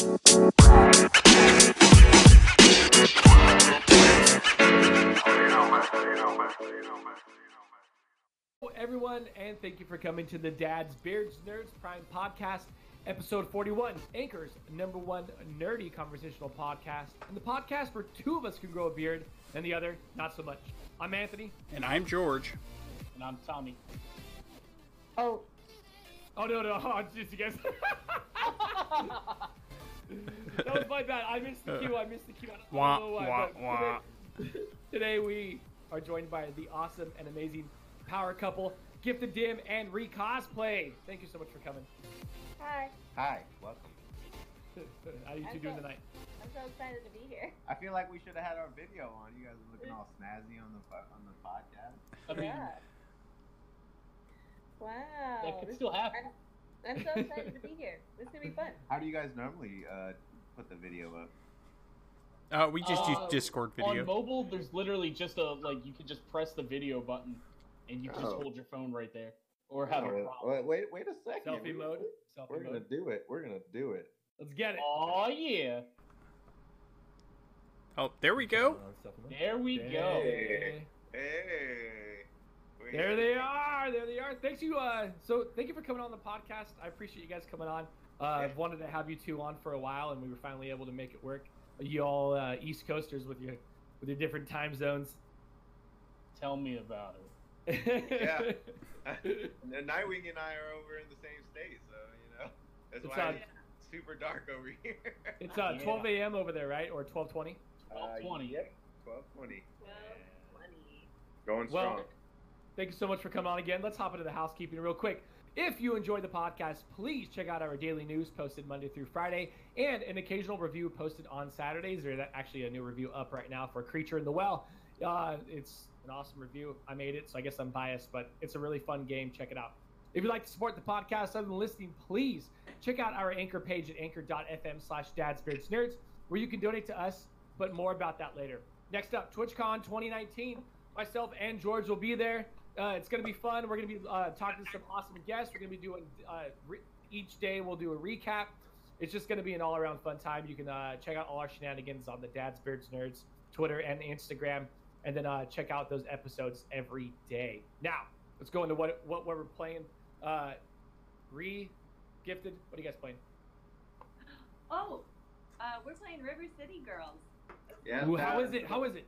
Hello, everyone, and thank you for coming to the Dad's Beards Nerds Prime Podcast, episode 41, Anchor's number one nerdy conversational podcast, and the podcast where two of us can grow a beard and the other not so much. I'm Anthony. And I'm George. And I'm Tommy. Oh, Oh no no, oh, just you guys. that was my bad. I missed the cue. I missed the cue. I don't Wah, know why, wah, wah. Today, today we are joined by the awesome and amazing power couple, Gifted Dim and Re Cosplay. Thank you so much for coming. hi. Hi, welcome. How are you two I'm doing so- tonight? I'm so excited to be here. I feel like we should have had our video on. You guys are looking all snazzy on the on the podcast. I mean, yeah. Wow. that could still happen. I'm, I'm so excited to be here. This is gonna be fun. How do you guys normally uh, put the video up? Uh, we just use Uh, Discord On video. mobile, there's literally just a like you can just press the video button, and you can just Oh. hold your phone right there, or have a Oh, problem. wait, wait, wait a second. Selfie mode. Selfie We're gonna do it. We're gonna do it. Let's get it. Oh yeah, Oh, there we go. Selfie mode. there we go. Hey. Hey. We- There they are. There they are. Thanks you. Uh, so thank you for coming on the podcast. I appreciate you guys coming on. Uh, I've wanted to have you two on for a while, and we were finally able to make it work. You all uh, East Coasters with your with your different time zones. Tell me about it. Yeah. And Nightwing and I are over in the same state, so you know that's It's why on- it's super dark over here. It's uh, 12 a.m. over there, right? Or 12:20. Uh, 12:20. Yep. Twelve twenty. Well, funny. Going Well, strong. Thank you so much for coming on again. Let's hop into the housekeeping real quick. If you enjoy the podcast, please check out our daily news posted Monday through Friday and an occasional review posted on Saturdays. There's actually a new review up right now for Creature in the Well. Uh, it's an awesome review. I made it, so I guess I'm biased, but it's a really fun game. Check it out. If you'd like to support the podcast other than listening, please check out our anchor page at anchor.fm slash dadsbeardsnerds, where you can donate to us, but more about that later. Next up, TwitchCon 2019. Myself and George will be there. Uh, it's going to be fun. We're going to be uh, talking to some awesome guests. We're going to be doing uh, re- each day. We'll do a recap. It's just going to be an all-around fun time. You can uh, check out all our shenanigans on the Dad's Beards Nerds Twitter and Instagram, and then uh, check out those episodes every day. Now, let's go into what what, what we're playing. Uh, re gifted. What are you guys playing? Oh, uh, we're playing River City Girls. Yeah. Ooh, how it? How is it?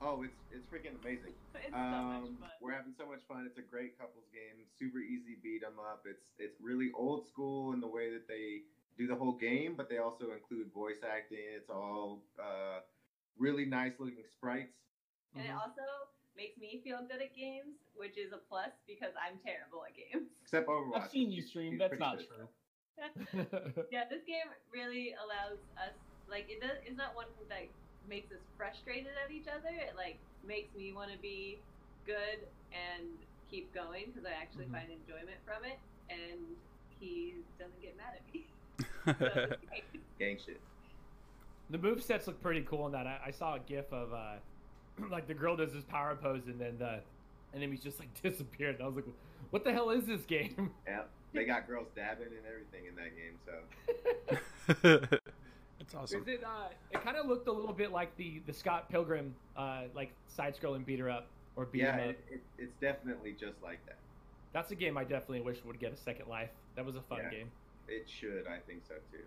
Oh, it's it's freaking amazing. It's so much Um, fun. we're having so much fun. It's a great couples game. Super easy beat 'em up. It's it's really old school in the way that they do the whole game, but they also include voice acting. It's all uh, really nice looking sprites. And it Mhm. also makes me feel good at games, which is a plus because I'm terrible at games. Except Overwatch. I've seen you stream. He's That's not good. true. Yeah, this game really allows us like it does. It's not one that makes us frustrated at each other. It like makes me want to be good and keep going because I actually Mhm. find enjoyment from it, and he doesn't get mad at me. So. Gang shit. The move sets look pretty cool in that. I, I saw a gif of uh, like the girl does this power pose and then the enemies just like disappeared. And I was like, what the hell is this game? Yeah. They got girls dabbing and everything in that game. So That's awesome. Is it? Uh, it kind of looked a little bit like the the Scott Pilgrim uh, like side scrolling beat her up or beat yeah, him up. it, it, it's definitely just like that. That's a game I definitely wish would get a second life. That was a fun Yeah. game. It should. I think so too.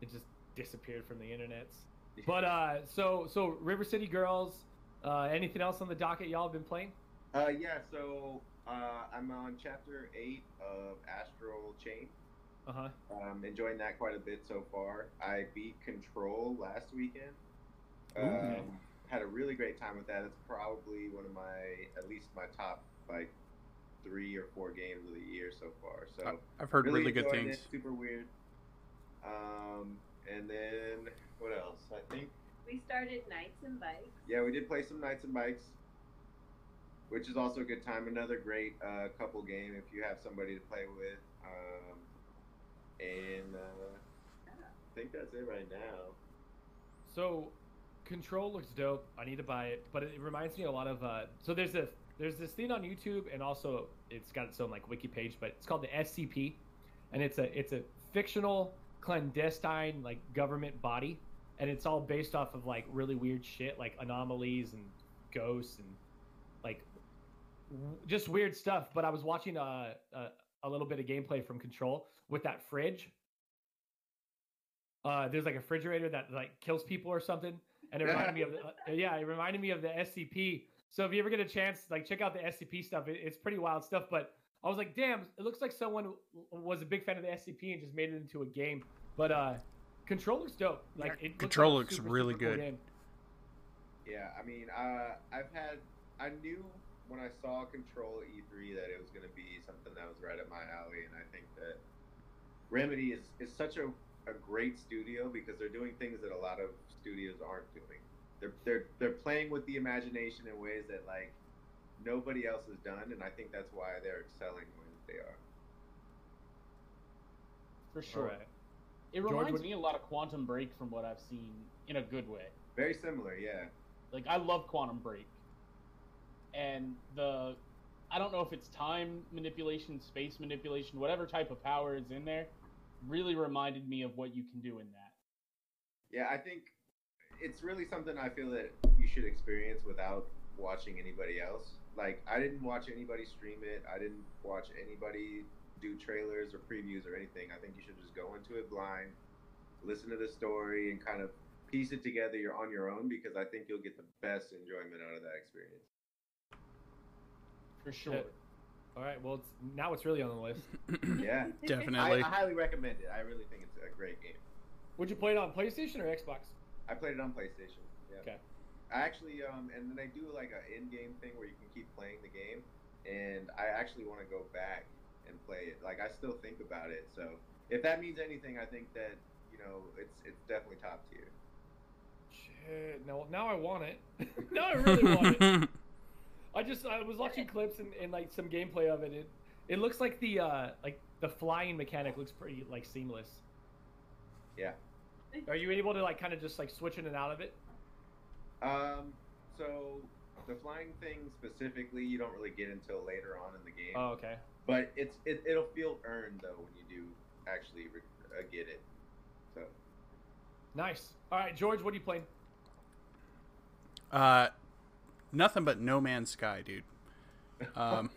It just disappeared from the internets. But uh, so so River City Girls. Uh, anything else on the docket y'all have been playing? Uh, yeah, so uh, I'm on chapter 8 of Astral Chain. Uh huh. Um, enjoying that quite a bit so far. I beat Control last weekend. Ooh. Um, had a really great time with that. It's probably one of my, at least my top, like, three or four games of the year so far. So, I- I've heard really, good things. It, super weird. Um, and then, what else? I think We started Knights and Bikes. yeah, we did play some Knights and Bikes, which is also a good time. Another great uh, couple game if you have somebody to play with. Um, and uh, I think that's it right now. So, Control looks dope. I need to buy it, but it reminds me a lot of. Uh, so there's a there's this thing on YouTube, and also it's got its own like wiki page, but it's called the SCP, and it's a it's a fictional clandestine like government body, and it's all based off of like really weird shit like anomalies and ghosts and like w- just weird stuff. But I was watching a, a a little bit of gameplay from Control with that fridge. Uh, there's like a refrigerator that like kills people or something, and it reminded me of the, uh, yeah, it reminded me of the SCP. So if you ever get a chance, like check out the SCP stuff. It, it's pretty wild stuff. But I was like, damn, it looks like someone was a big fan of the SCP and just made it into a game. But uh, Control looks dope. Like it looks like looks super, really super good. game. Yeah, I mean, uh, I've had, I knew when I saw Control E3 that it was going to be something that was right up my alley, and I think that Remedy is, is such a, a great studio because they're doing things that a lot of studios aren't doing. They're they're they're playing with the imagination in ways that like nobody else has done, and I think that's why they're excelling the way that they are. for sure. Alright. It George, reminds what- me a lot of Quantum Break from what I've seen in a good way. Very similar, yeah. Like I love Quantum Break, and the I don't know if it's time manipulation, space manipulation, whatever type of power is in there, really reminded me of what you can do in that. Yeah, I think it's really something I feel that you should experience without watching anybody else. Like, I didn't watch anybody stream it. I didn't watch anybody do trailers or previews or anything. I think you should just go into it blind, listen to the story, and kind of piece it together you're on your own because I think you'll get the best enjoyment out of that experience. For sure. Yeah. All right, well, it's, now it's really on the list. Yeah. I, Definitely. I highly recommend it. I really think it's a great game. Would you play it on PlayStation or Xbox? I played it on PlayStation. Yeah. Okay. I actually, um, and then they do like an in-game thing where you can keep playing the game, and I actually want to go back and play it. Like I still think about it. So if that means anything, I think that you know it's it's definitely top tier. Shit, no, now I want it. now I really want it. I just I was watching clips and, and like some gameplay of it. It it looks like the uh like the flying mechanic looks pretty like seamless. Yeah. Are you able to like kind of just like switch in and out of it? Um, so the flying thing specifically, you don't really get until later on in the game. Oh, okay. But it's it, it'll feel earned though when you do actually re- uh, get it. So Nice. All right, George, what are you playing? Uh, nothing but No Man's Sky, dude. Um,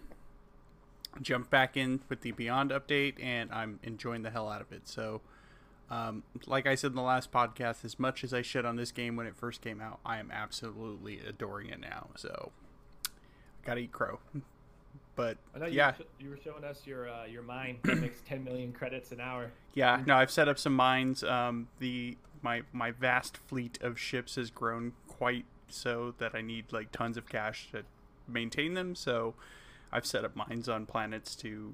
jump back in with the Beyond update, and I'm enjoying the hell out of it. So, um, like I said in the last podcast, as much as I shit on this game when it first came out, I am absolutely adoring it now. So, gotta eat crow. But I know you, yeah, you were showing us your uh, your mine that makes 10 million credits an hour. Yeah, no, I've set up some mines. Um, the my my vast fleet of ships has grown quite so that I need like tons of cash to maintain them. So I've set up mines on planets to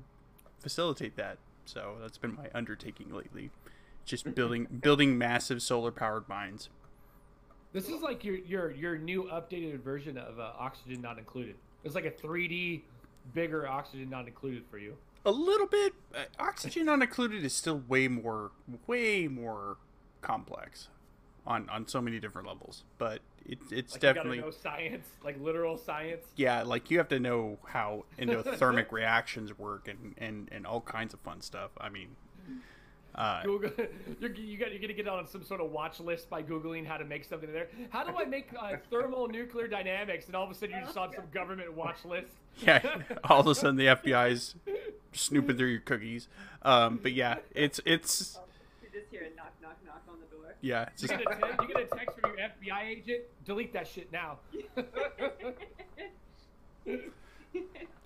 facilitate that. So that's been my undertaking lately. Just building building massive solar powered mines. This is like your your your new updated version of uh, Oxygen Not Included. It's like a 3D bigger Oxygen Not Included for you. A little bit. Uh, oxygen not included is still way more way more complex on on so many different levels. But it, it's Like definitely you know science, like literal science. yeah like you have to know how endothermic reactions work and, and and all kinds of fun stuff i mean uh Google, you're, you got you're gonna get on some sort of watch list by googling how to make something there. How do I make uh, thermal nuclear dynamics? And all of a sudden you're just on some government watch list. yeah all of a sudden the fbi's snooping through your cookies um but yeah it's it's You just hear a knock, knock, knock on the door. Yeah it's You get, te- you get a text from your FBI agent. Delete that shit now.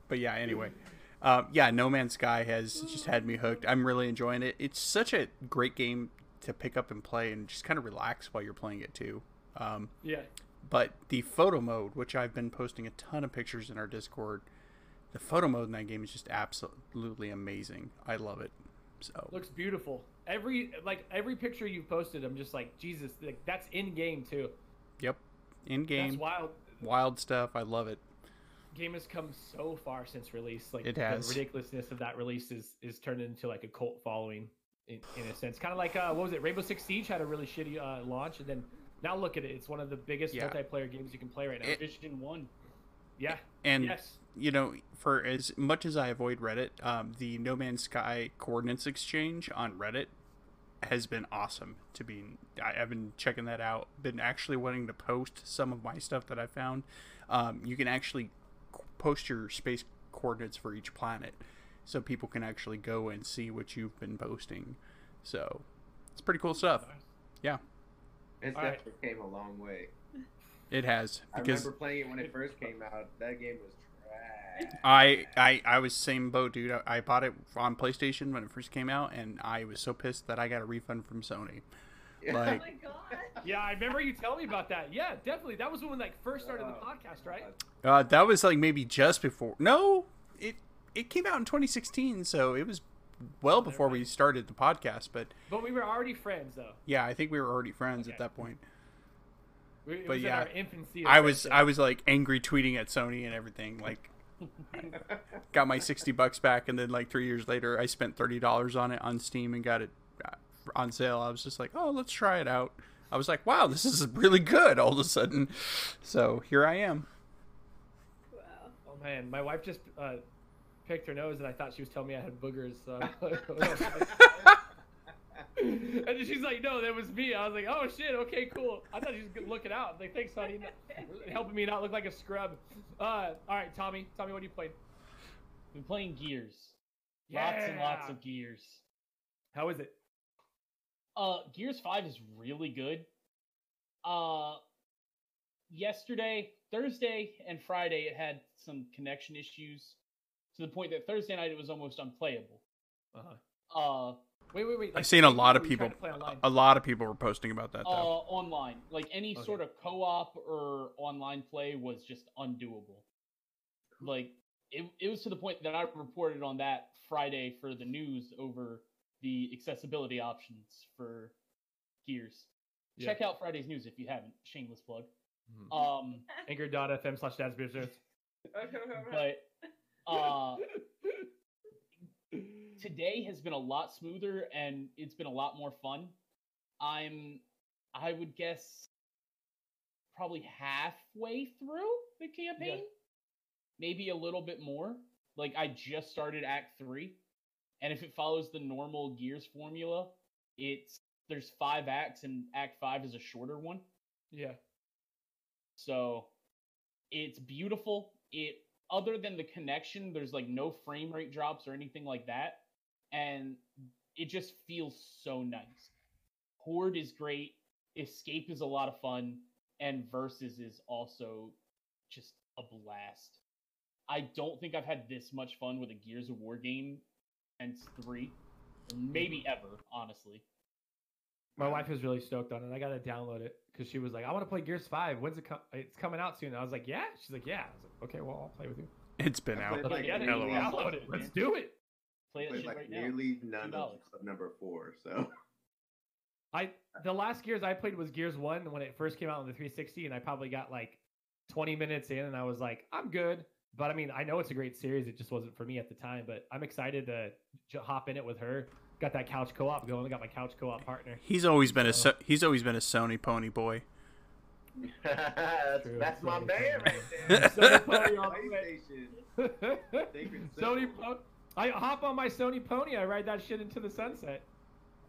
but yeah anyway um yeah no man's sky has just had me hooked i'm really enjoying it it's such a great game to pick up and play and just kind of relax while you're playing it too um yeah. But the photo mode, which I've been posting a ton of pictures in our Discord, the photo mode in that game is just absolutely amazing. I love it. So Looks beautiful. Every like every picture you've posted, I'm just like Jesus. Like that's in game too. yep, in That's game, wild. wild stuff. I love it. Game has come so far since release. Like It has. the ridiculousness of that release is is turned into like a cult following in, in a sense. Kind of like uh, what was it? Rainbow Six Siege had a really shitty uh, launch, and then now look at it. It's one of the biggest Yeah. multiplayer games you can play right now. It- Division one. yeah. And yes. You know, for as much as I avoid Reddit, um, the No Man's Sky coordinates exchange on Reddit has been awesome to be. I, I've been checking that out. Been actually wanting to post some of my stuff that I found. Um, you can actually post your space coordinates for each planet, so people can actually go and see what you've been posting. So it's pretty cool stuff. Yeah, It's All right. definitely came a long way. it has I because remember playing it when it first came out. That game was trash. I, I I was same boat, dude. I, I bought it on PlayStation when it first came out, and I was so pissed that I got a refund from Sony. Oh Like, my god. Yeah, I remember you telling me about that. Yeah, definitely. That was when we like first started the Oh, podcast, right? uh, that was like maybe just before. No, it it came out in 2016, so it was well before we started the podcast. But But we were already friends, though. yeah, I think we were already friends Okay. at that point. It But was yeah, in our infancy. I was. I was like angry tweeting at Sony and everything. Like, got my 60 bucks back, and then like three years later, I spent thirty dollars on it on Steam and got it uh, on sale. I was just like, oh, let's try it out. I was like, wow, this is really good all of a sudden. So here I am. Wow. Oh man, my wife just uh, picked her nose, and I thought she was telling me I had boogers. So. and then she's like, "No, that was me." I was like, "Oh shit, okay, cool." I thought she was looking out. I'm Like, thanks, honey, helping me not look like a scrub. Uh, all right, Tommy, Tommy, what do you play? We've been playing Gears. Yeah. Lots and lots of Gears. How is it? Uh, Gears Five is really good. Uh, yesterday, Thursday, and Friday, it had some connection issues to the point that Thursday night it was almost unplayable. Uh-huh. Uh, Wait, wait, wait. I've seen a lot of were you trying people. to play online? A lot of people were posting about that uh, online, like any Okay. sort of co-op or online play was just undoable. Like it, it was to the point that I reported on that Friday for the news over the accessibility options for Gears. Yeah. Check out Friday's news if you haven't. Shameless plug. Mhm. Um, Anchor.fm slash Dad's Business. but uh, today has been a lot smoother and it's been a lot more fun. I'm, I would guess, probably halfway through the campaign, maybe a little bit more. Like I just started Act Three, and if it follows the normal Gears formula, it's there's five acts and Act Five is a shorter one. Yeah. So it's beautiful. It other than the connection, there's like no frame rate drops or anything like that. And it just feels so nice. Horde is great. Escape is a lot of fun. And Versus is also just a blast. I don't think I've had this much fun with a Gears of War game since three. Or maybe ever, honestly. My wife is really stoked on it. I gotta download it because she was like, "I want to play Gears Five. When's it come? It's coming out soon." I was like, "Yeah." She's like, "Yeah." I was like, "Okay, well, I'll play with you." It's been I out. played like get it. it. Let's do it. Play that shit like right now. nearly none of $2. of number four. So I the last Gears I played was Gears One when it first came out on the 360, and I probably got like 20 minutes in, and I was like, "I'm good." But I mean, I know it's a great series. It just wasn't for me at the time. But I'm excited to j- hop in it with her. Got that couch co-op going. I got my couch co-op partner. He's always been a So- so- he's always been a Sony pony boy. that's, that's my Sony man right there. Sony Pony all the way. PlayStation. Sacred Sony, po- I hop on my Sony Pony. I ride that shit into the sunset.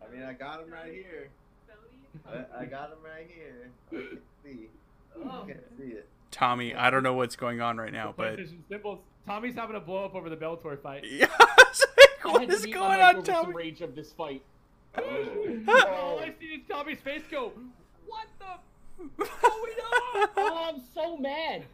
I mean, I got him right here. Sony. I, I got him right here. I can see. Oh. I can't see it. Tommy, I don't know what's going on right now, but symbols. Tommy's having a blow up over the Bellator fight. yeah, like, I what had to is mute going on, Tommy? rage of this fight. All I see is Tommy's face go. What the? going on? Oh, I'm so mad.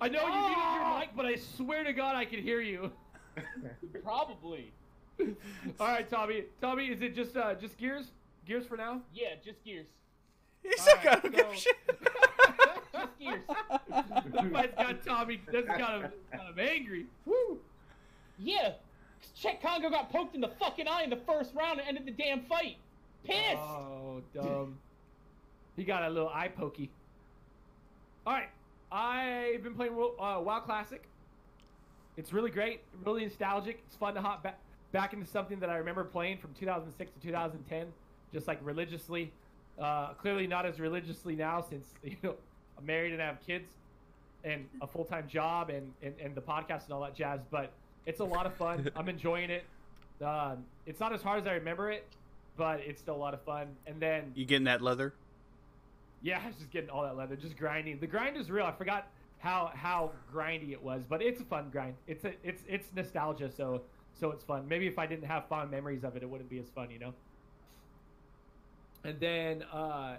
I know you muted your Ah! mic, but I swear to God, I can hear you. Probably. All right, Tommy. Tommy, is it just uh just gears? Gears for now? Yeah, just gears. He's All like, right, I don't give a so- shit. Just gears. That fight's got Tommy. That's got him, got him angry. Woo! Yeah. Cheick Kongo got poked in the fucking eye in the first round and ended the damn fight. Pissed. Oh, dumb. he got a little eye pokey. All right, I've been playing Wo- uh, WoW Classic. It's really great, really nostalgic. It's fun to hop back back into something that I remember playing from 2006 to 2010, just like religiously. Uh, clearly not as religiously now since you know I'm married and I have kids and a full time job and, and and the podcast and all that jazz. But it's a lot of fun. I'm enjoying it. Um, it's not as hard as I remember it. but it's still a lot of fun. And then You getting that leather? yeah, it's just getting all that leather, just grinding. The grind is real. I forgot how how grindy it was, but it's a fun grind. It's a it's it's nostalgia, so so it's fun. Maybe if I didn't have fond memories of it, it wouldn't be as fun, you know. And then uh,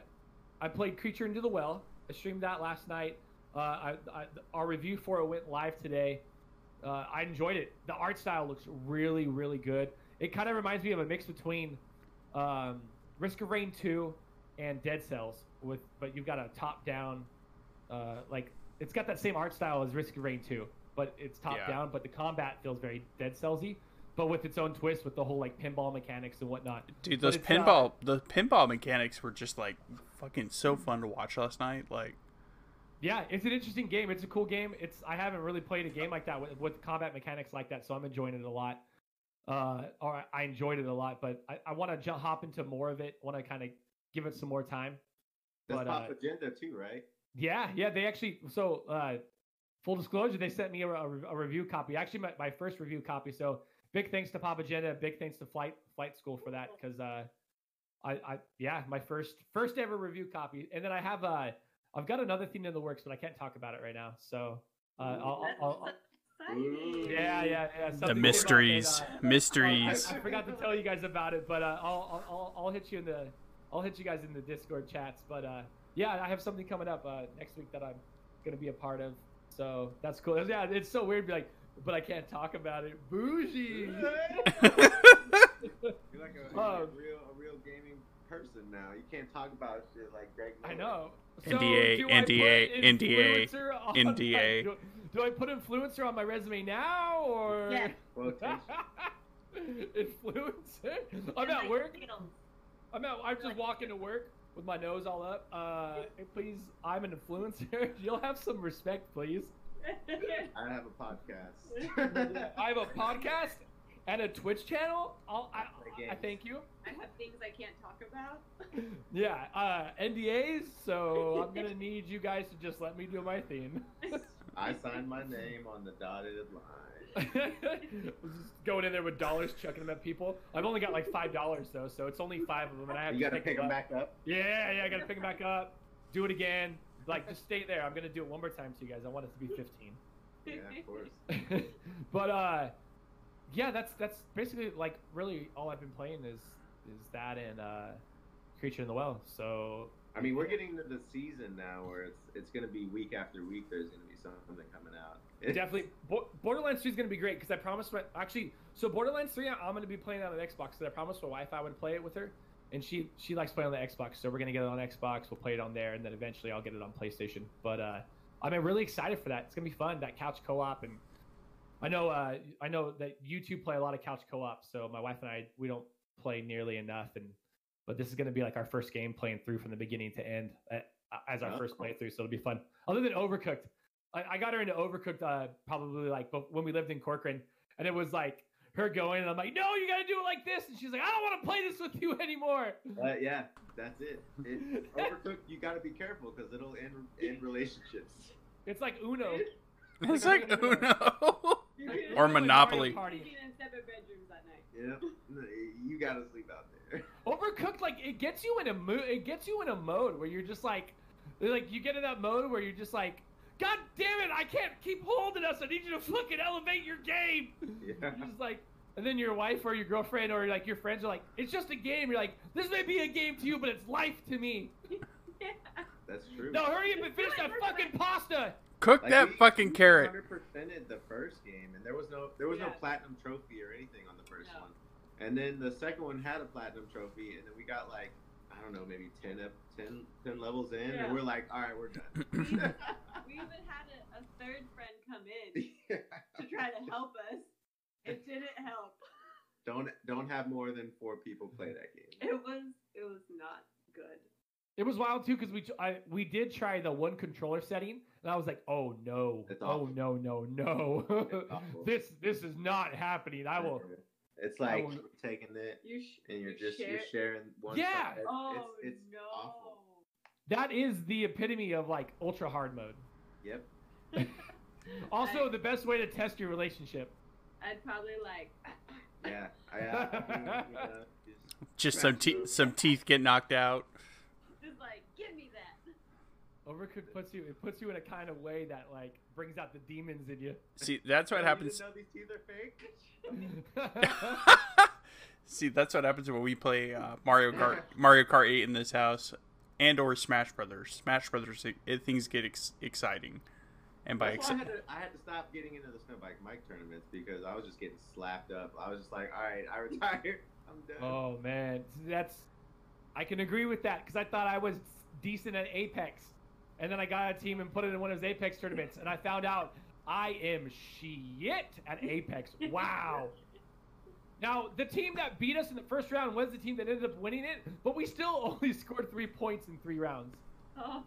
I played Creature into the Well. I streamed that last night. Uh, I, I, our review for it went live today. Uh, I enjoyed it. The art style looks really, really good. It kind of reminds me of a mix between um, Risk of Rain 2 and Dead Cells, with but you've got a top-down, uh, like it's got that same art style as Risk of Rain 2, but it's top-down. But the combat feels very Dead Cellsy, but with its own twist, with the whole like pinball mechanics and whatnot. Dude, those it's, uh, pinball the pinball mechanics were just like fucking so fun to watch last night. Like Yeah, it's an interesting game. It's a cool game. It's I haven't really played a game like that with, with combat mechanics like that, so I'm enjoying it a lot. Uh, or I enjoyed it a lot, but I, I want to jump hop into more of it. Want to kind of give it some more time. That's But, Pop uh, Agenda too, right? Yeah, yeah. They actually so uh, full disclosure, they sent me a, a, a review copy. Actually, my, my first review copy. So big thanks to Popagenda. Big thanks to Flight Flight School for that because uh, I, I yeah my first first ever review copy. And then I have uh I've got another thing in the works, but I can't talk about it right now. So uh, I'll, I'll, I'll, exciting. yeah, yeah, yeah. the something came up mysteries, and, uh, mysteries. I, I forgot to tell you guys about it, but uh, I'll, I'll I'll I'll hit you in the I'll hit you guys in the Discord chats. But uh, yeah, I have something coming up uh, next week that I'm gonna be a part of. So that's cool. Yeah, it's so weird, to be like, but I can't talk about it. Bougie. You're like a, you're Um, a real a real gaming person now. You can't talk about shit like Greg. I Miller. know. NDA, do I put NDA, NDA, influencer on NDA. my- do, do I put influencer on my resume now or Yes. Quotation. influencer? I'm at work. I'm out. I'm just walking to work with my nose all up. Uh, hey, please, I'm an influencer. You'll have some respect, please. I have a podcast. I have a podcast and a Twitch channel. I'll, I, Play I thank you. I have things I can't talk about. Yeah, uh, NDAs. So I'm gonna need you guys to just let me do my theme. I signed my name on the dotted line. just going in there with dollars, chucking them at people. I've only got like five dollars though, so it's only five of them, and I have You to gotta pick, pick them them up. back up. Yeah, yeah, I gotta pick them back up. Do it again. Like, just stay there. I'm gonna do it one more time to you guys. I want it to be 15. Yeah, of course. but uh, yeah, that's that's basically like really all I've been playing is is that and uh, Creature in the Well. So I mean, we're getting to the season now where it's it's gonna be week after week. There's gonna be something coming out. Definitely Bo- Borderlands 3 is gonna be great because I promised my actually so Borderlands 3 I'm gonna be playing on an Xbox because I promised my wife I would play it with her. And she she likes playing on the Xbox, so we're gonna get it on Xbox. We'll play it on there, and then eventually I'll get it on PlayStation. But uh, I'm really excited for that. It's gonna be fun. That couch co-op, and I know uh, I know that you two play a lot of couch co-op. So my wife and I we don't play nearly enough, and but this is gonna be like our first game playing through from the beginning to end uh, as our Oh. first playthrough. So it'll be fun. Other than Overcooked, I, I got her into Overcooked uh, probably like when we lived in Corcoran, and it was like her going, and I'm like, no, you gotta do it like this, and she's like, I don't want to play this with you anymore. Uh, yeah, that's it. it overcooked. You gotta be careful because it'll end end relationships. It's like Uno. It's like Uno or Monopoly. Party. In separate bedrooms at night. Yep, you gotta sleep out there. Overcooked, like it gets you in a mood. It gets you in a mode where you're just like, like you get in that mode where you're just like, God damn it, I can't keep holding us. I need you to fucking elevate your game. Yeah. You're just like, and then your wife or your girlfriend or like your friends are like, it's just a game. You're like, this may be a game to you, but it's life to me. Yeah. That's true. No, hurry up and finish that fucking pasta. Cook Like, that we- fucking carrot. Hundred percented the first game, and there was no there was no platinum trophy or anything on the first No. one. And then the second one had a platinum trophy, and then we got like I don't know, maybe 10, ep- 10, 10 levels in, Yeah. and we're like, all right, we're done. We even had a, a third friend come in to try to help us. It didn't help. don't don't have more than four people play that game. It was it was not good. It was wild too because we I, we did try the one controller setting and I was like, oh no, oh no no no, this this is not happening. I will. It's like will- taking it You sh- and you're you just share- you're sharing one. Yeah. side. It's- Oh it's, it's no. awful. That is the epitome of like ultra hard mode. Yep. Also, I- the best way to test your relationship. I'd probably like Yeah. I, uh, I mean, you know, just- Just some te- some teeth get knocked out. Just like, give me that. Overcooked puts you it puts you in a kind of way that like brings out the demons in you. See, that's what happens. You didn't know these teeth are fake? See, that's what happens when we play uh, Mario Kart Mario Kart 8 in this house, and or Smash Brothers. Smash Brothers, it, it- things get ex- exciting, and by That's why I had, to, I had to stop getting into the Snowbike Mike tournaments because I was just getting slapped up. I was just like, all right, I retire. I'm done. oh man, that's I can agree with that because I thought I was decent at Apex, and then I got a team and put it in one of those Apex tournaments, and I found out I am shit at Apex. Wow. Now, the team that beat us in the first round was the team that ended up winning it, but we still only scored three points in three rounds. Oh.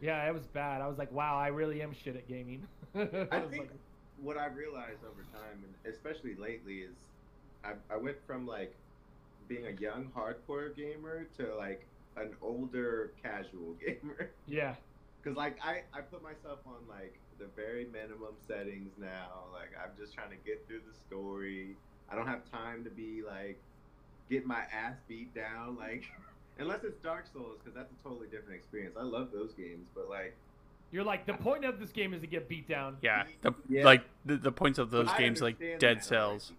Yeah, it was bad. I was like, wow, I really am shit at gaming. I was think like, what I've realized over time, and especially lately, is I, I went from like being a young hardcore gamer to like an older casual gamer. yeah, Cause like I, I put myself on like the very minimum settings now. Like I'm just trying to get through the story. I don't have time to be like get my ass beat down. Like unless it's Dark Souls, because that's a totally different experience. I love those games, but like you're like the point of this game is to get beat down. yeah, the, Yeah. like the, the points of those but games, like Dead that Cells.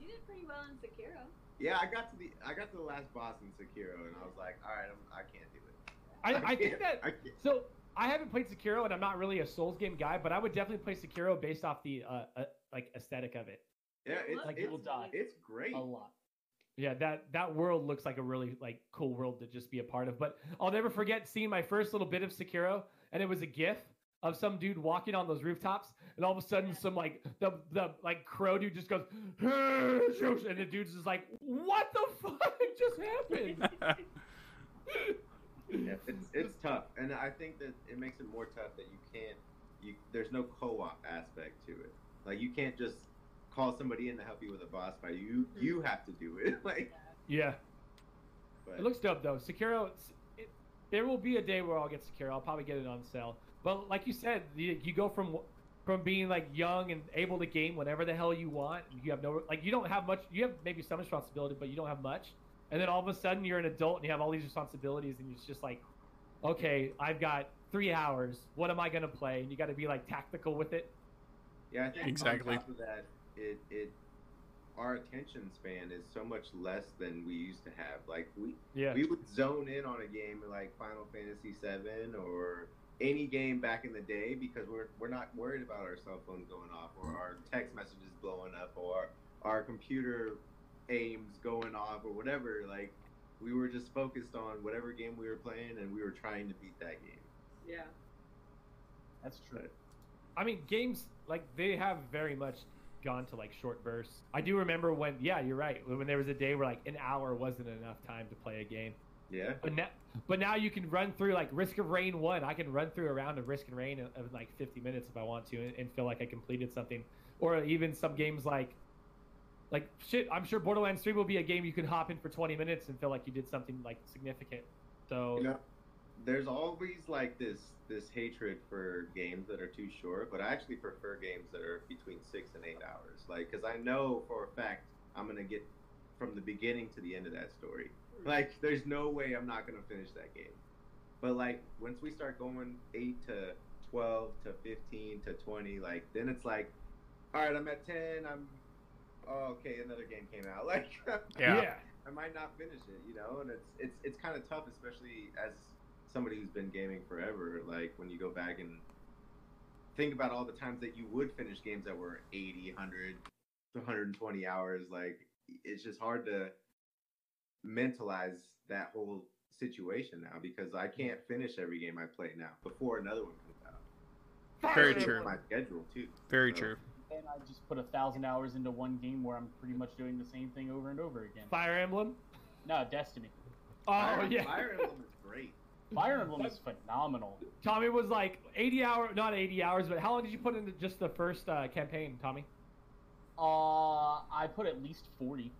You did pretty well in Sekiro. Yeah, I got to the I got to the last boss in Sekiro, and I was like, all right, I'm, I can't do it. I, I think that I so. I haven't played Sekiro, and I'm not really a Souls game guy, but I would definitely play Sekiro based off the uh, uh like aesthetic of it. Yeah, it's Like, it's, people die. it's great. A lot. Yeah, that that world looks like a really like cool world to just be a part of. But I'll never forget seeing my first little bit of Sekiro, and it was a GIF of some dude walking on those rooftops, and all of a sudden some like the the like crow dude just goes, and the dude's just like, what the fuck just happened? Yeah, it's it's tough, and I think that it makes it more tough that you can't. You there's no co-op aspect to it. Like you can't just call somebody in to help you with a boss fight. You you mm-hmm. have to do it. Like, yeah, but it looks dope though. Sekiro, it's- it, there will be a day where I'll get Sekiro. I'll probably get it on sale. But like you said, you, you go from from being like young and able to game whatever the hell you want. You have no like you don't have much. You have maybe some responsibility, but you don't have much. And then all of a sudden you're an adult and you have all these responsibilities, and it's just like, okay, I've got three hours. What am I gonna play? And you got to be like tactical with it. yeah, I think Exactly. On top of that, it it our attention span is so much less than we used to have. Like we Yeah. we would zone in on a game like Final Fantasy VII or any game back in the day because we're we're not worried about our cell phones going off or our text messages blowing up or our computer aims going off or whatever. Like we were just focused on whatever game we were playing and we were trying to beat that game. Yeah. That's true. I mean, games like they have very much gone to like short bursts. I do remember when, yeah, you're right. When there was a day where like an hour wasn't enough time to play a game. Yeah. But now, but now you can run through like Risk of Rain one. I can run through a round of Risk of Rain in, in like 50 minutes if I want to, and, and feel like I completed something. Or even some games like, like shit. I'm sure Borderlands 3 will be a game you can hop in for 20 minutes and feel like you did something like significant. So You know, there's always like this this hatred for games that are too short, but I actually prefer games that are between six and eight hours. Like, because I know for a fact I'm gonna get from the beginning to the end of that story. Like, there's no way I'm not gonna finish that game. But like, once we start going eight to twelve to fifteen to twenty, like then it's like, all right, I'm at ten. I'm oh, okay. Another game came out. Like, Yeah. I might not finish it, you know, and it's it's it's kind of tough, especially as somebody who's been gaming forever. Like when you go back and think about all the times that you would finish games that were 80, 100, 120 hours. Like it's just hard to mentalize that whole situation now because I can't finish every game I play now before another one comes out. Very true. My schedule too. Very So- true. And I just put a thousand hours into one game where I'm pretty much doing the same thing over and over again. Fire Emblem. No, Destiny. Oh Fire, yeah. Fire Emblem is great. Fire Emblem is phenomenal. Tommy was like 80 hour, not 80 hours, but how long did you put into just the first uh, campaign, Tommy? Uh, I put at least 40.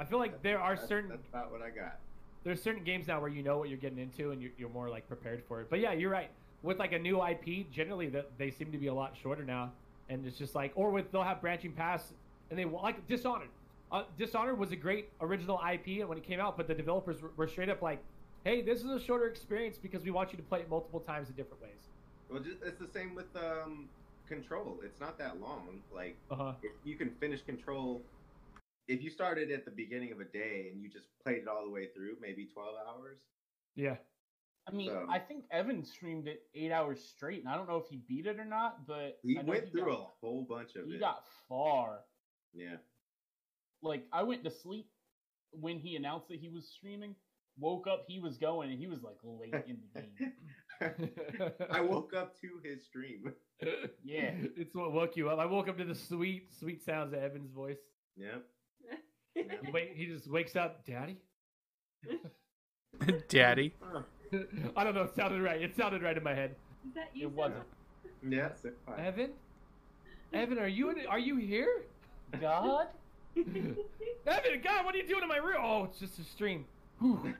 I feel like there are That's, certain That's about what I got. there's certain games now where you know what you're getting into and you're, you're more like prepared for it. But yeah, you're right. With like a new IP, generally that they seem to be a lot shorter now, and it's just like, or with they'll have branching paths, and they like Dishonored. uh, Dishonored was a great original IP when it came out, but the developers were, were straight up like, "Hey, this is a shorter experience because we want you to play it multiple times in different ways." Well, just, it's the same with um, Control. It's not that long. Like Uh huh. if you can finish Control, if you started at the beginning of a day and you just played it all the way through, maybe twelve hours. Yeah. I mean, So- I think Evan streamed it eight hours straight, and I don't know if he beat it or not, but He I know went through got, a whole bunch of He it. got far. yeah. Like I went to sleep when he announced that he was streaming. Woke up, he was going, and he was like late in the game. I woke up to his stream. Yeah. it's what woke you up. I woke up to the sweet, sweet sounds of Evan's voice. Yep. He, wait, he just wakes up, Daddy. Daddy. I don't know. It sounded right. It sounded right in my head. Is that you? It wasn't. Yeah. Evan, Evan, are you in, are you here? God. Evan, God, what are you doing in my room? Oh, it's just a stream. Whew.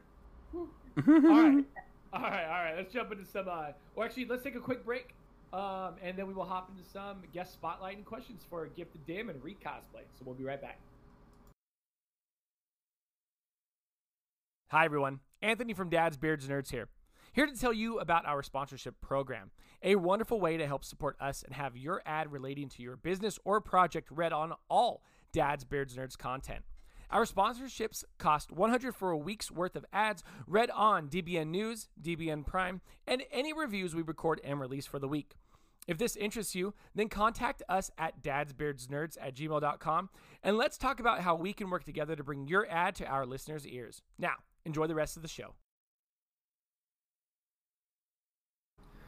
all right, all right, all right. Let's jump into some. Uh, or actually, let's take a quick break, um, and then we will hop into some guest spotlight and questions for Gifted Dim and Recosplay. So we'll be right back. Hi everyone, Anthony from Dad's Beards Nerds here. Here to tell you about our sponsorship program, a wonderful way to help support us and have your ad relating to your business or project read on all Dad's Beards Nerds content. Our sponsorships cost 100 for a week's worth of ads read on DBN News, DBN Prime, and any reviews we record and release for the week. If this interests you, then contact us at dadsbeardsnerds at gmail.com and let's talk about how we can work together to bring your ad to our listeners' ears. Now, enjoy the rest of the show.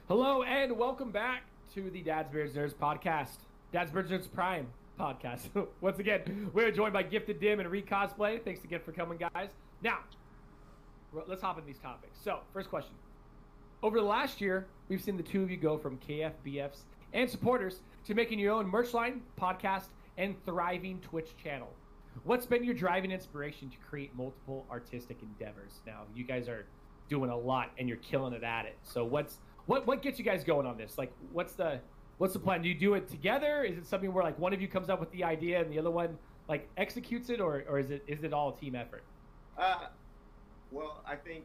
Hello and welcome back to the Dad's Beards Nerds podcast, Dad's Beards Nerds Prime podcast. Once again, we're joined by Gifted Dim and Recosplay. Thanks again for coming, guys. Now, let's hop into these topics. So, first question. Over the last year, we've seen the two of you go from KFBFs and supporters to making your own merch line, podcast, and thriving Twitch channel. What's been your driving inspiration to create multiple artistic endeavors? Now, you guys are doing a lot and you're killing it at it. So, what's what what gets you guys going on this? Like, what's the what's the plan? Do you do it together? Is it something where like one of you comes up with the idea and the other one like executes it, or or is it is it all a team effort? Uh, well, I think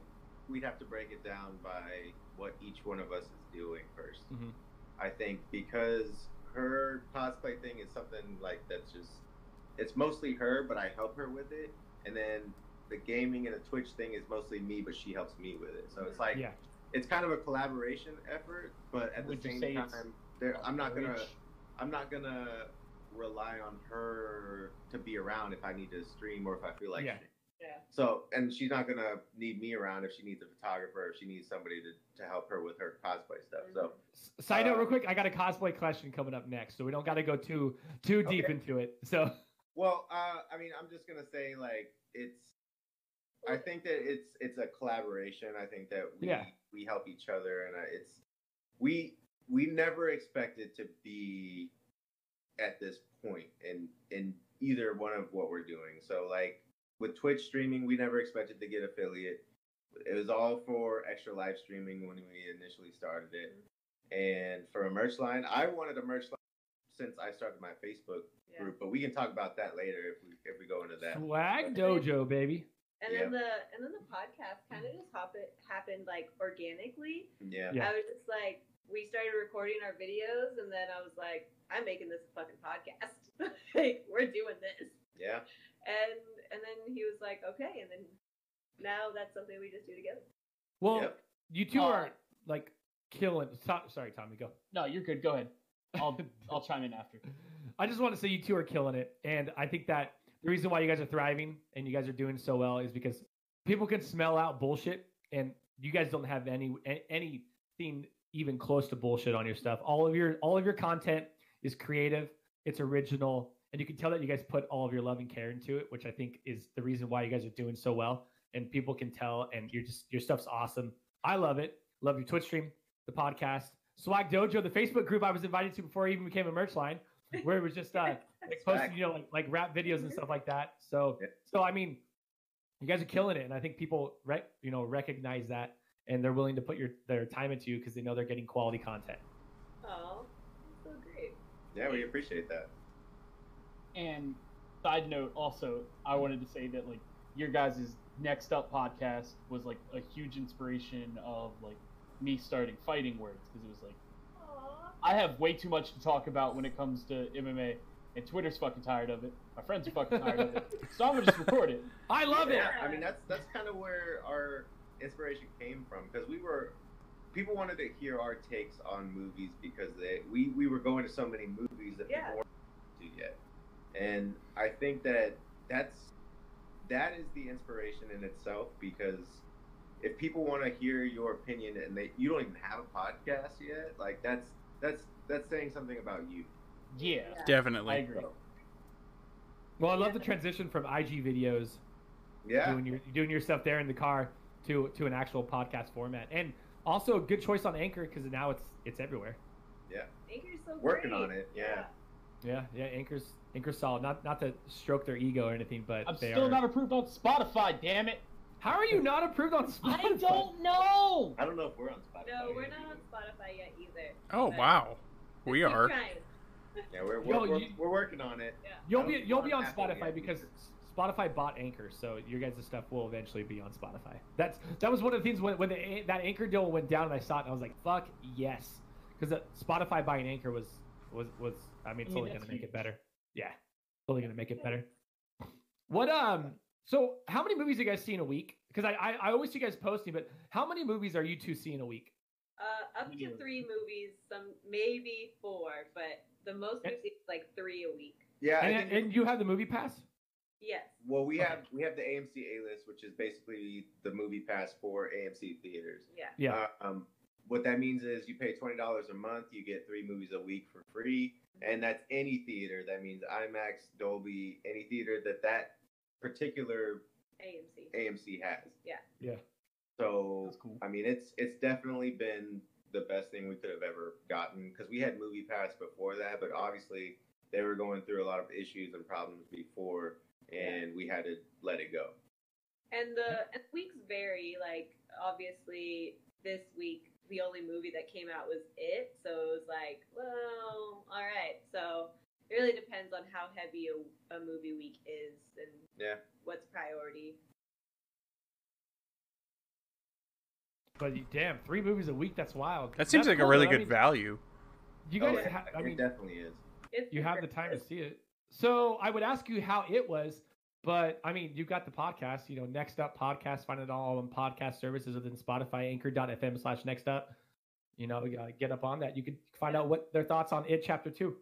we'd have to break it down by what each one of us is doing 1st Mhm. I think because her cosplay thing is something like that's just it's mostly her, but I help her with it, and then the gaming and the Twitch thing is mostly me, but she helps me with it. So it's like Yeah. it's kind of a collaboration effort, but at Would the same time, there, I'm not gonna Courage? I'm not gonna rely on her to be around if I need to stream or if I feel like Yeah. it. Yeah. So, and she's not gonna need me around if she needs a photographer, if she needs somebody to, to help her with her cosplay stuff. So, S- Side note, Uh, real quick, I got a cosplay question coming up next, so we don't got to go too too deep Okay. into it. So, well, uh, I mean, I'm just gonna say like it's. I think that it's it's a collaboration. I think that we Yeah. we help each other, and uh, it's we we never expected to be at this point in in either one of what we're doing. So like with Twitch streaming, we never expected to get affiliate. It was all for Extra Life streaming when we initially started it. And for a merch line, I wanted a merch line since I started my Facebook Yeah. group, but we can talk about that later if we if we go into that. swag dojo, baby. And then the and then the podcast kind of just hop it, happened like organically. Yeah. Yeah. I was just like, we started recording our videos, and then I was like, I'm making this a fucking podcast. like we're doing this. Yeah. And and then he was like, okay, and then now that's something we just do together. Well, Yep. you two Uh, are like killing. So, sorry, Tommy, go. No, you're good. Go ahead. I'll I'll chime in after. I just want to say you two are killing it, and I think that the reason why you guys are thriving and you guys are doing so well is because people can smell out bullshit, and you guys don't have any anything even close to bullshit on your stuff. All of your all of your content is creative, it's original, and you can tell that you guys put all of your love and care into it, which I think is the reason why you guys are doing so well. And people can tell, and you're just your stuff's awesome. I love it. Love your Twitch stream, the podcast, Swag Dojo, the Facebook group I was invited to before I even became a merch line, where it was just uh, like posting, you know, like like rap videos and stuff like that. So, so I mean, you guys are killing it, and I think people, rec- you know, recognize that, and they're willing to put your their time into you because they know they're getting quality content. Oh, so great. Yeah, we appreciate that. And Side note, also, I wanted to say that like your guys' next up podcast was like a huge inspiration of like me starting fighting words because it was like Aw. I have way too much to talk about when it comes to MMA, and Twitter's fucking tired of it. My friends are fucking tired of it, so I'm gonna just record it. I love it. I mean that's that's kind of where our inspiration came from because we were people wanted to hear our takes on movies because they we we were going to so many movies that Yeah. people weren't to yet, and I think that that's that is the inspiration in itself because if people want to hear your opinion and they you don't even have a podcast yet, like that's that's that's saying something about you. Yeah, Yeah. Definitely. I agree. Well, I love the transition from IG videos Yeah, doing your doing your stuff there in the car to to an actual podcast format, and also a good choice on Anchor because now it's it's everywhere. Yeah, Anchor's so Working great. on it, yeah. Yeah, yeah, Anchor's Anchor's solid. Not not to stroke their ego or anything, but I'm they still are. not approved on Spotify. Damn it! How are you not approved on Spotify? I don't know. I don't know if we're on Spotify. No, we're yet not on. Spotify yet either. Oh wow, we are. trying. Yeah, we're we're, we're, you- we're working on it. Yeah. You'll be you'll be on Spotify yet because. Spotify bought Anchor, so your guys' stuff will eventually be on Spotify. That's that was one of the things when when the, that Anchor deal went down and I saw it, and I was like, "Fuck yes," because Spotify buying Anchor was was was I mean, it's I mean, only gonna make it better. Yeah, only gonna make it better. What um? So how many movies do you guys see in a week? Because I, I I always see you guys posting, but how many movies are you two seeing a week? Uh, up to three movies, some maybe four, but the most we've seen is like three a week. Yeah, And, and you have the movie pass. Yes. well, we Okay. have we have the AMC A list, which is basically the movie pass for AMC theaters. Yeah. Yeah. Uh, um, what that means is you pay twenty dollars a month, you get three movies a week for free, and that's any theater. That means IMAX, Dolby, any theater that that particular AMC. AMC has. Yeah. Yeah. So cool. I mean, it's it's definitely been the best thing we could have ever gotten because we had Movie Pass before that, but obviously they were going through a lot of issues and problems before, and we had to let it go. And the and weeks vary. Like obviously, this week the only movie that came out was It, so it was like, well, all right. So it really depends on how heavy a, a movie week is and Yeah. what's priority. But damn, three movies a week—that's wild. That seems That's like a really though. I good mean, value. You Oh, guys, it, ha- I it mean, definitely is. It's you have the time to see it. So I would ask you how it was, but I mean, you've got the podcast. You know, next up podcast. Find it all on podcast services within Spotify, Anchor.fm slash next up. You know, get up on that. You can find out what their thoughts on it chapter two.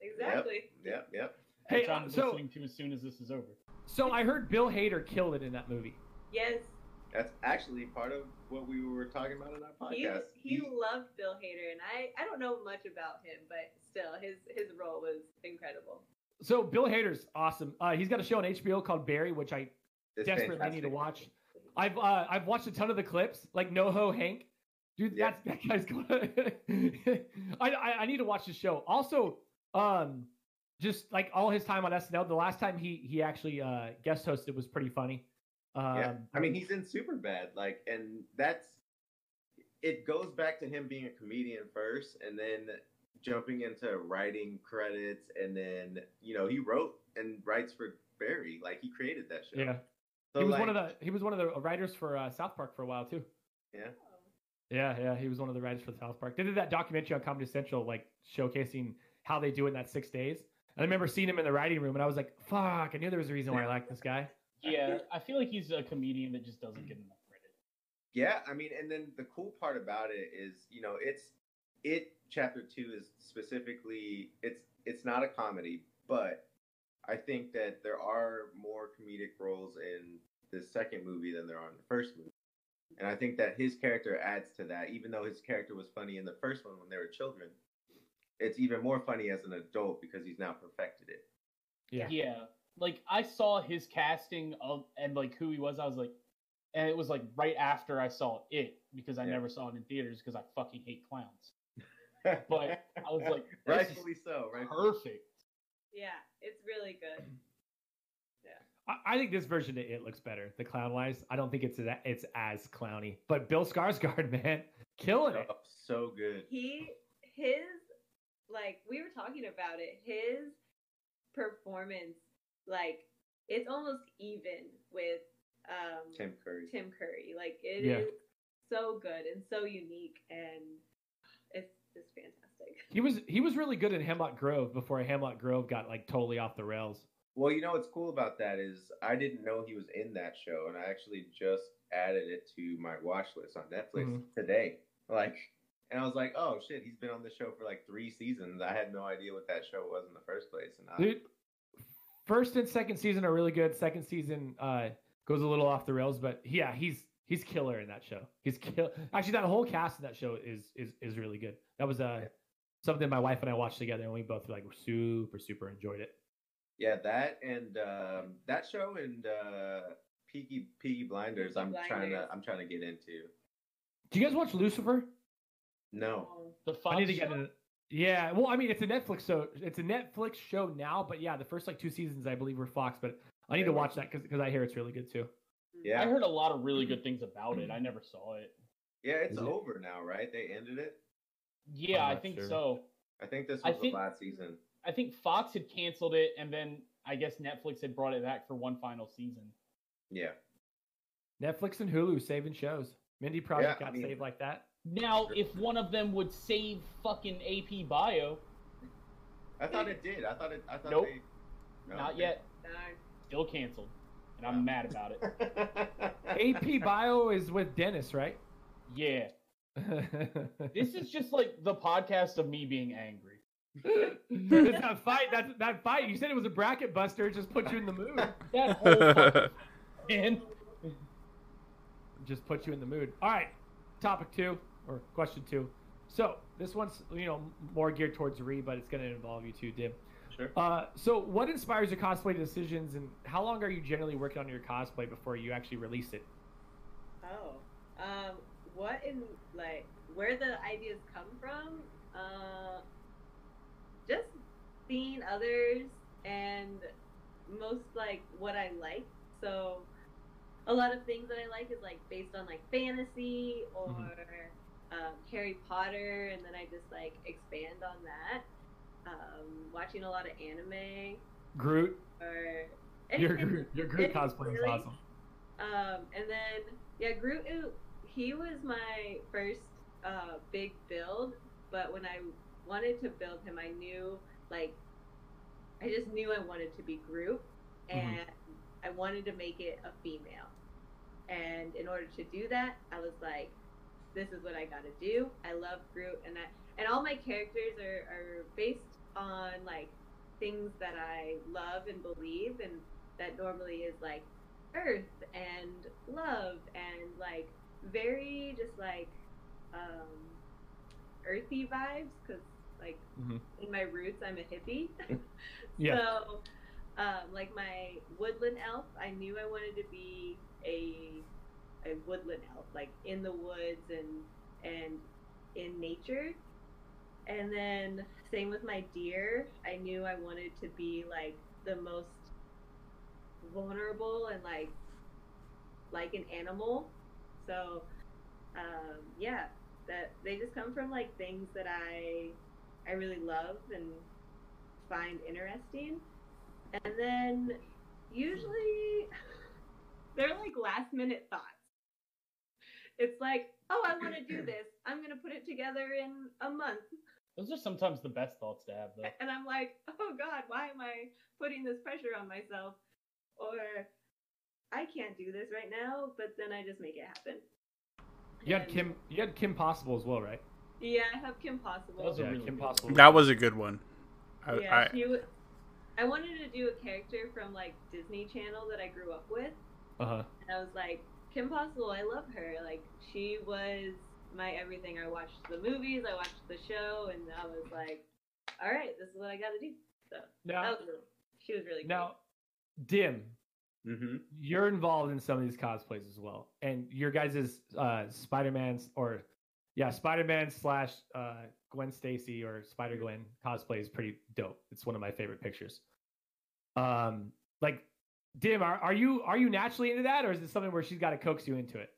Exactly. Yep, yep. Hey, Which uh, I'm so listening to as soon as this is over. so I heard Bill Hader killed it in that movie. Yes. That's actually part of what we were talking about in our He, podcast. he loved Bill Hader, and I, I don't know much about him, but still, his his role was incredible. So Bill Hader's awesome. Uh, he's got a show on HBO called Barry, which I It's desperately need to watch. I've uh, I've watched a ton of the clips, like NoHo Hank. Dude, Yeah. that's that guy's going. I, I I need to watch the show. Also, um, just like all his time on SNL, the last time he he actually uh guest hosted was pretty funny. Um, Yeah, I mean he's in Superbad, like, and that's it goes back to him being a comedian first, and then jumping into writing credits, and then you know he wrote and writes for Barry, like he created that show. yeah, so, he was like, one of the he was one of the writers for uh, South Park for a while too. yeah. Yeah, yeah, he was one of the writers for South Park. They did that documentary on Comedy Central, like showcasing how they do it in that six days. And I remember seeing him in the writing room, and I was like, "Fuck!" I knew there was a reason why I liked this guy. Yeah, I feel like he's a comedian that just doesn't get enough credit. Yeah, I mean, and then the cool part about it is, you know, it's it chapter two is specifically it's it's not a comedy, but I think that there are more comedic roles in the second movie than there are in the first movie. And I think that his character adds to that, even though his character was funny in the first one when they were children. It's even more funny as an adult because he's now perfected it. Yeah, Yeah, like I saw his casting of and like who he was. I was like, and it was like right after I saw it because I Yeah. never saw it in theaters because I fucking hate clowns. But I was like, this is rightfully so, right? Perfect. Yeah, it's really good. I, I think this version of it looks better. The clown wise, I don't think it's a, it's as clowny. But Bill Skarsgård, man, killing it. Oh, so good. He his like we were talking about it. His performance like it's almost even with um Tim Curry. Tim Curry. Like it is Yeah. so good and so unique and it's just fantastic. He was he was really good in Hemlock Grove before Hemlock Grove got like totally off the rails. Well, you know what's cool about that is I didn't know he was in that show, and I actually just added it to my watch list on Netflix Mhm. today. Like, and I was like, oh shit, he's been on the show for like three seasons. I had no idea what that show was in the first place, and I, Dude, first and second season are really good. Second season uh goes a little off the rails, but yeah, he's he's killer in that show. He's kill. Actually, that whole cast in that show is is is really good. That was uh Yeah. something my wife and I watched together, and we both like super super enjoyed it. yeah, that and um, that show and uh, Peaky Peaky Blinders. I'm Peaky trying to I'm trying to get into. Do you guys watch Lucifer? No, The Fox I need to get show? into. Yeah, well, I mean, it's a Netflix show. It's a Netflix show now, but yeah, the first like two seasons I believe were Fox. But I need Yeah, to watch that because I hear it's really good too. yeah, I heard a lot of really good things about it. I never saw it. yeah, it's Is it? over now, right? They ended it. Yeah, I'm I not think sure. so. I think this I was think- the last season. I think Fox had canceled it, and then I guess Netflix had brought it back for one final season. Yeah. Netflix and Hulu saving shows. Mindy Project Yeah, I got mean- saved like that. Now, if one of them would save fucking AP Bio, I thought it did. I thought it. I thought Nope. they. No, not okay. yet, Darn. still canceled, and I'm Wow. mad about it. AP Bio is with Dennis, right? Yeah, this is just like the podcast of me being angry. it's that fight. That that fight. You said it was a bracket buster. It just put you in the mood. That whole fucking man. Just put you in the mood. All right. Topic two or question two. So this one's you know more geared towards Ree, but it's going to involve you too, Dim. Sure. Uh, so what inspires your cosplay decisions, and how long are you generally working on your cosplay before you actually release it? Oh. Um what in like where the ideas come from? Uh just seeing others and most like what I like. So a lot of things that I like is like based on like fantasy or um, Harry Potter, and then I just like expand on that. Um, watching a lot of anime Groot. or Your Groot, your Groot cosplay is really. awesome. Um, and then yeah, Groot. He was my first uh, big build, but when I wanted to build him, I knew like I just knew I wanted to be Groot, Mhm. and I wanted to make it a female. And in order to do that, I was like, "This is what I got to do." I love Groot, and I and all my characters are, are based on like things that I love and believe, and that normally is like earth and love and like very just like um earthy vibes because like Mhm. in my roots i'm a hippie Yeah. so um like my woodland elf i knew i wanted to be a a woodland elf like in the woods and and in nature. And then same with my deer. I knew i wanted to be like the most vulnerable and like like an animal. So um yeah that they just come from like things that i i really love and find interesting. And then usually they're like last minute thoughts it's like oh i want to do this i'm gonna put it together in a month Those are sometimes the best thoughts to have, though. and I'm like, oh God, why am I putting this pressure on myself? Or I can't do this right now, but then I just make it happen. You had Kim. You had Kim Possible as well, right? Yeah, I have Kim Possible. Those are Yeah, really Kim good. Possible. That was a good one. I, yeah, I, she w- I wanted to do a character from like Disney Channel that I grew up with, Uh huh. and I was like, Kim Possible, I love her. Like she was my everything. I watched the movies, I watched the show, and I was like, all right, this is what I got to do. So Now, that was really, she was really now, Dim, Mm-hmm. you're involved in some of these cosplays as well, and your guys' uh, Spider-Man's or yeah, Spider-Man slash uh, Gwen Stacy or Spider Gwen cosplay is pretty dope. It's one of my favorite pictures. Um, like, Dim, are, are you are you naturally into that, or is it something where she's got to coax you into it?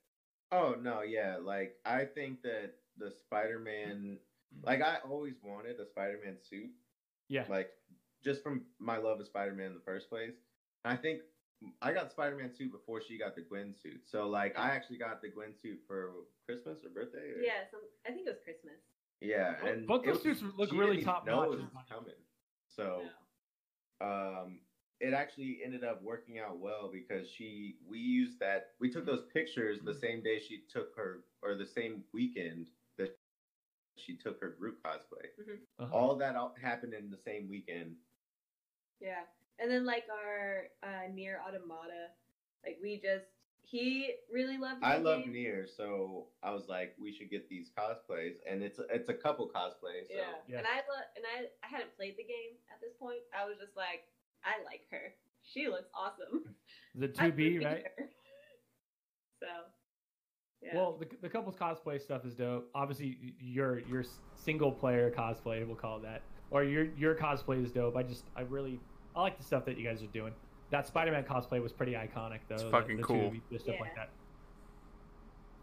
Oh no, yeah. Like I think that the Spider-Man, like I always wanted a Spider-Man suit. Yeah. Like just from my love of Spider-Man in the first place. I think I got Spider Man suit before she got the Gwen suit. So like I actually got the Gwen suit for Christmas or birthday. Or... Yeah, some, I think it was Christmas. Yeah, and both it those suits look really top know notch. it was coming. So No. um, it actually ended up working out well because she we used that we took those pictures the same day she took her or the same weekend that she took her Groot cosplay. Uh-huh. All that all happened in the same weekend. Yeah, and then like our uh, Nier Automata, like we just he really loved. I love Nier, so I was like, we should get these cosplays, and it's it's a couple cosplays. So. Yeah. Yeah. and I lo- and I I hadn't played the game at this point. I was just like, I like her. She looks awesome. The 2B, right? her. So. Yeah. Well, the, the couples cosplay stuff is dope. Obviously, your your single player cosplay, we'll call it that, or your your cosplay is dope. I just I really I like the stuff that you guys are doing. That Spider Man cosplay was pretty iconic, though. It's the- fucking the cool. 2B, the stuff like that.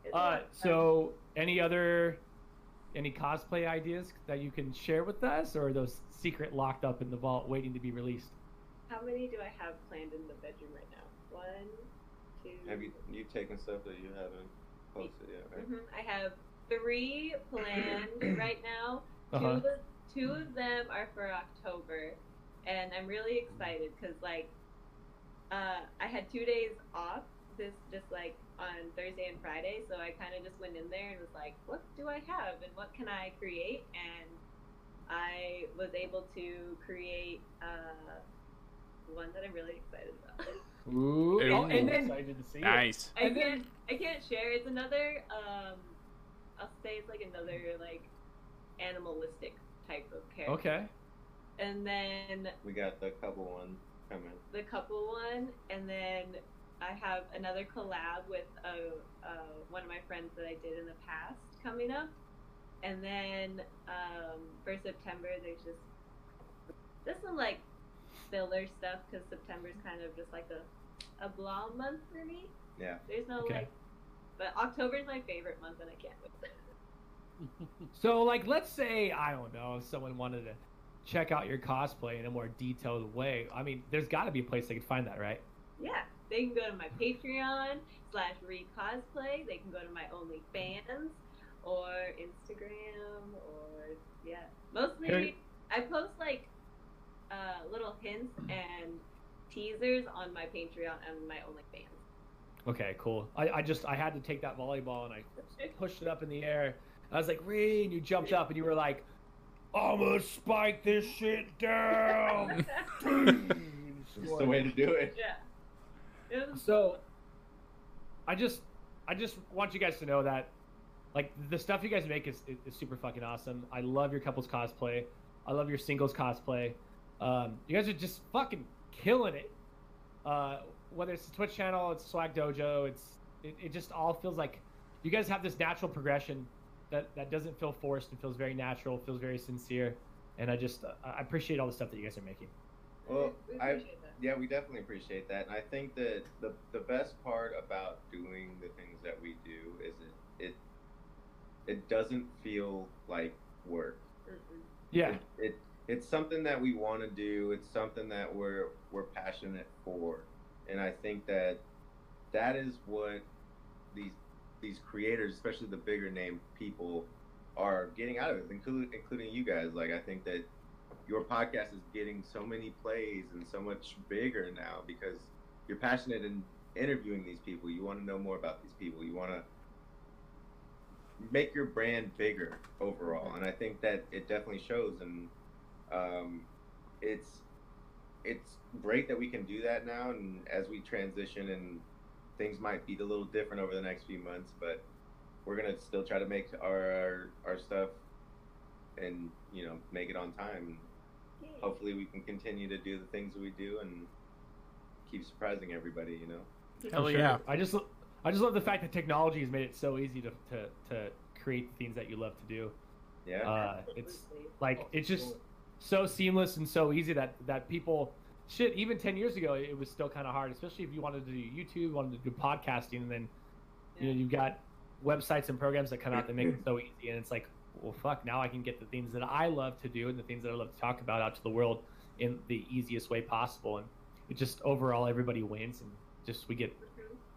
It's a lot Uh, so any other any cosplay ideas that you can share with us, or are those secret locked up in the vault waiting to be released? How many do I have planned in the bedroom right now? One, two. Have you you taken stuff that you haven't posted yet? Right? Mhm. I have three planned right now. Uh-huh. Two, of, two of them are for October, and I'm really excited because like, uh, I had two days off this just like on Thursday and Friday, so I kind of just went in there and was like, what do I have and what can I create? And I was able to create uh, one that I'm really excited about. Ooh. Ooh. Oh, and then excited to see it. Nice. I And can't I can't share. It's another um I'll say it's like another like animalistic type of character. okay. And then We got the couple one coming. the couple one and then I have another collab with a, uh one of my friends that I did in the past coming up. And then um for September there's just there's some like filler stuff because September is kind of just like a a blah month for me. Yeah. There's no Okay. like, but October is my favorite month, and I can't wait. So, like, let's say I don't know, if someone wanted to check out your cosplay in a more detailed way. I mean, there's got to be a place they could find that, right? yeah, they can go to my Patreon slash read cosplay. They can go to my OnlyFans or Instagram or yeah, mostly Harry- I post like uh, little hints and teasers on my Patreon and my OnlyFans. Okay, cool. I, I just I had to take that volleyball and I pushed it up in the air. I was like, "Ree," and you jumped up and you were like, "I'm gonna spike this shit down." It's the way to do it. yeah. It So, I just, I just want you guys to know that, like, the stuff you guys make is, is, is super fucking awesome. I love your couples cosplay. I love your singles cosplay. Um, you guys are just fucking killing it. Uh, whether it's the Twitch channel, it's Swag Dojo, it's it, it just all feels like you guys have this natural progression that that doesn't feel forced and feels very natural, feels very sincere, and I just uh, I appreciate all the stuff that you guys are making. Well, we I yeah, we definitely appreciate that, and I think that the the best part about doing the things that we do is it it it doesn't feel like work. Mm-mm. Yeah, It, it it's something that we want to do. It's something that we're we're passionate for, and I think that that is what these these creators, especially the bigger name people, are getting out of it, including including you guys. Like I think that your podcast is getting so many plays and so much bigger now because you're passionate in interviewing these people. You want to know more about these people. You want to make your brand bigger overall, and I think that it definitely shows. And um, it's it's great that we can do that now. And as we transition, and things might be a little different over the next few months, but we're gonna still try to make our our, our stuff and you know make it on time. Yay. Hopefully, we can continue to do the things we do and keep surprising everybody. You know. Hell sure. yeah. I just, I just love the fact that technology has made it so easy to, to, to create the things that you love to do. Yeah. Uh, it's like it's just so seamless and so easy that that people, shit, even ten years ago it was still kind of hard, especially if you wanted to do YouTube, wanted to do podcasting, and then you know you've got websites and programs that come out that make it so easy, and it's like, well, fuck, now I can get the things that I love to do and the things that I love to talk about out to the world in the easiest way possible, and it just overall everybody wins and just we get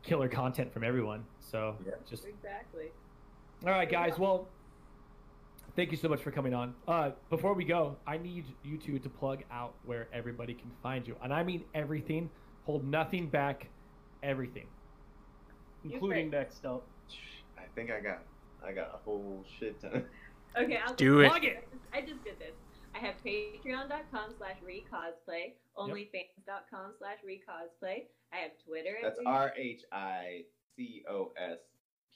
killer content from everyone. So Yeah. just Exactly. all right, guys. Well, thank you so much for coming on. Uh, before we go, I need you two to plug out where everybody can find you, and I mean everything. Hold nothing back. Everything. including great. next up. I think I got I got a whole shit ton. Okay, I'll Do it. Plug it. I just did this. I have patreon.com slash recosplay, onlyfans.com slash recosplay. I have Twitter. That's Re- R H I C O S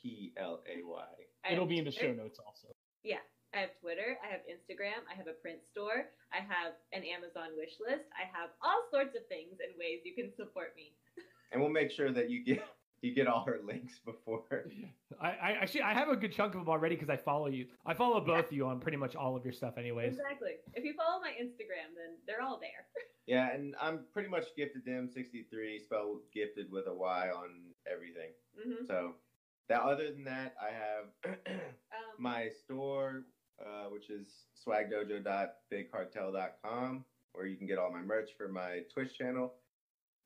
P L A Y. I It'll be in the show notes also. Yeah. I have Twitter. I have Instagram. I have a print store. I have an Amazon wish list. I have all sorts of things and ways you can support me. And we'll make sure that you get you get all her links before. I, I actually I have a good chunk of them already because I follow you. I follow both of you on pretty much all of your stuff, anyways. Exactly. If you follow my Instagram, then they're all there. Yeah, and I'm pretty much gifted them 63 spelled gifted with a Y on everything. hmm So that other than that, I have Um, my store, uh, which is swagdojo.bigcartel.com, where you can get all my merch for my Twitch channel.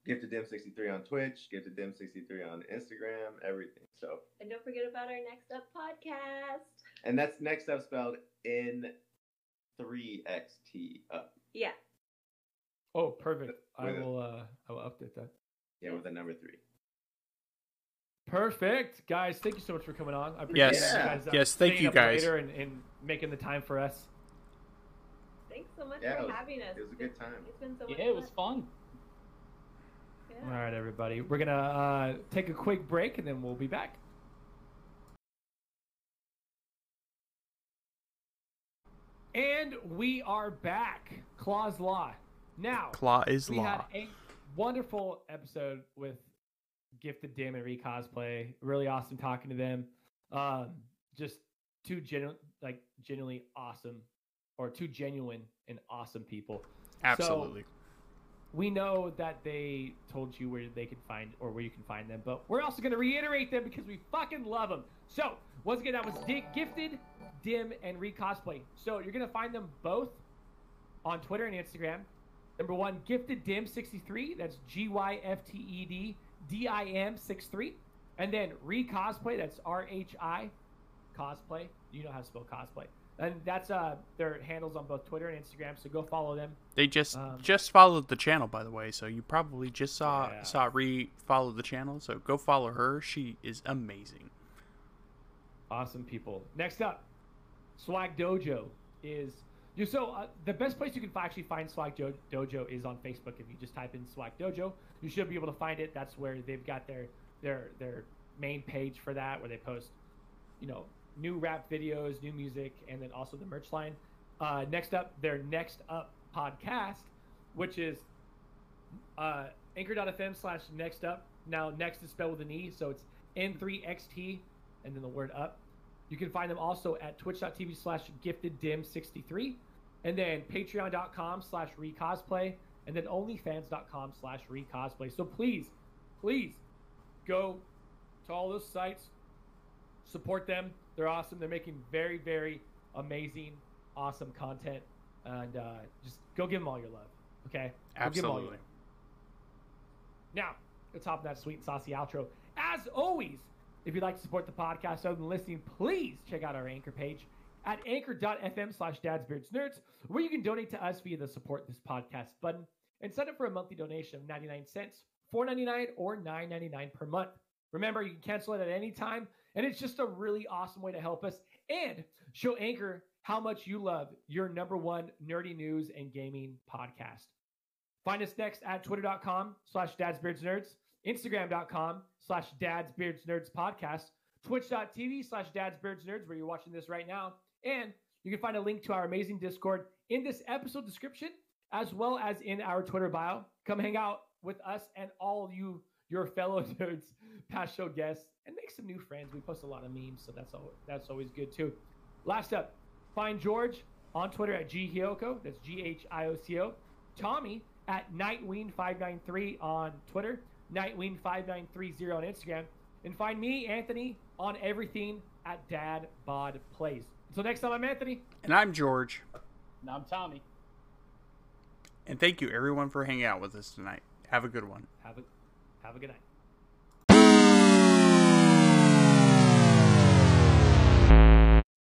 Gifted Dim 63 on Twitch, Gifted Dim 63 on Instagram, everything. So, and don't forget about our next up podcast. and that's next up spelled in 3xt up. Yeah. Oh, perfect. I With it. will uh I will update that. Yeah, with a number three. Perfect, guys. Thank you so much for coming on. I appreciate Yes. you guys, uh, Yes, thank you, up guys. later and, and making the time for us. Thanks so much Yeah, for was- having us. It was a good time. It's been so much Yeah, it was fun. fun. Yeah. right, everybody. We're gonna uh, take a quick break and then we'll be back. And we are back. Claw's Law. Now, Claw is we law. had a wonderful episode with Gifted Dim and Recosplay. Really awesome talking to them. Um, just two genu- like genuinely awesome, or two genuine and awesome people. Absolutely. We know that they told you where they can find or where you can find them, but we're also going to reiterate them because we fucking love them. So, once again, that was Gifted, Dim, and Recosplay. So, you're going to find them both on Twitter and Instagram. Number one, Gifted Dim 63. That's G Y F T E D D I M 63. And then Recosplay. That's R H I cosplay. You know how to spell cosplay. And that's uh their handles on both Twitter and Instagram. So go follow them. They just Um, just followed the channel, by the way. So you probably just saw Yeah. saw re follow the channel. So go follow her. She is amazing. Awesome people. Next up, Swag Dojo is So uh, the best place you can actually find Swag Jo- Dojo is on Facebook. If you just type in Swag Dojo, you should be able to find it. That's where they've got their their their main page for that, where they post, you know, new rap videos, new music, and then also the merch line. Uh, next up, their Next Up podcast, which is uh, anchor.fm slash next up. Now, next is spelled with an E, so it's N3XT and then the word up. You can find them also at twitch.tv slash gifteddim63 and then patreon.com slash recosplay and then onlyfans.com slash recosplay. So please, please go to all those sites, support them. They're awesome. They're making very, very amazing, awesome content. And uh, just go give them all your love. Okay? Go give 'em all your Absolutely. Now, let's hop in that sweet and saucy outro. As always, if you'd like to support the podcast other than listening, please check out our anchor page at anchor.fm slash dadsbeardsnerds, where you can donate to us via the support this podcast button and sign up for a monthly donation of 99 cents, 4.99 or 9.99 per month. Remember, you can cancel it at any time, and it's just a really awesome way to help us and show Anchor how much you love your number one nerdy news and gaming podcast. Find us next at twitter.com slash dadsbeardsnerds, instagram.com slash dadsbeardsnerds podcast, twitch.tv slash dadsbeardsnerds where you're watching this right now, and you can find a link to our amazing Discord in this episode description as well as in our Twitter bio. Come hang out with us and all you your fellow nerds, past show guests, and make some new friends. We post a lot of memes, so that's all, that's always good too. Last up, find George on Twitter at ghioco. That's G H I O C O. Tommy at Nightwing593 on Twitter, Nightwing5930 on Instagram, and find me, Anthony, on everything at Dad Bod Plays. Until next time, I'm Anthony. And I'm George. And I'm Tommy. And thank you everyone for hanging out with us tonight. Have a good one. Have a have a good night.